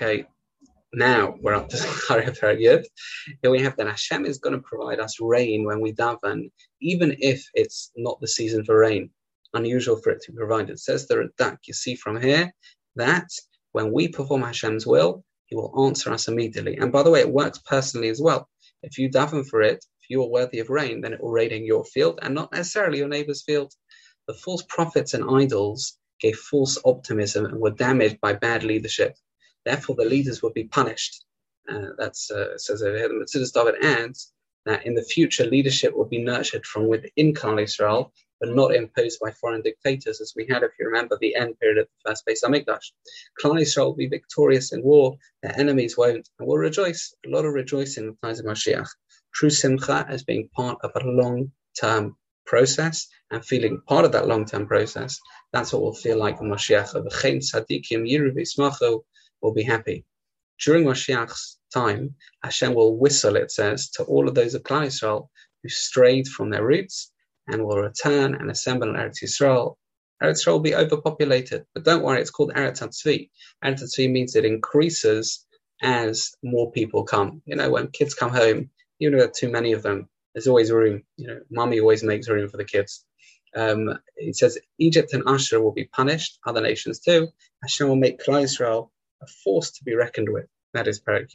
Okay, now we're up to Zechariah Yud. Here we have that Hashem is going to provide us rain when we daven, even if it's not the season for rain. Unusual for it to be provided. It says the Radak, you see from here, that when we perform Hashem's will, He will answer us immediately. And by the way, it works personally as well. If you daven for it, if you are worthy of rain, then it will rain in your field and not necessarily your neighbor's field. The false prophets and idols gave false optimism and were damaged by bad leadership. Therefore, the leaders would be punished. Uh, that's uh, says over here. The Metzudas David adds that in the future, leadership will be nurtured from within Klal Israel, but not imposed by foreign dictators, as we had, if you remember, the end period of the first Beis Hamikdash. Klal Israel will be victorious in war; their enemies won't, and will rejoice. A lot of rejoicing in the times of Mashiach. True simcha as being part of a long-term process and feeling part of that long-term process. That's what will feel like in Mashiach. Will be happy. During Mashiach's time, Hashem will whistle, it says, to all of those of Klal Yisrael who strayed from their roots and will return and assemble in Eretz Yisrael. Eretz Yisrael will be overpopulated, but don't worry, it's called Eretz Hatzvi. Eretz Hatzvi means it increases as more people come. You know, when kids come home, even if there are too many of them, there's always room. You know, mommy always makes room for the kids. Um, it says Egypt and Ashur will be punished, other nations too. Hashem will make Klal Israel a force to be reckoned with. That is Perek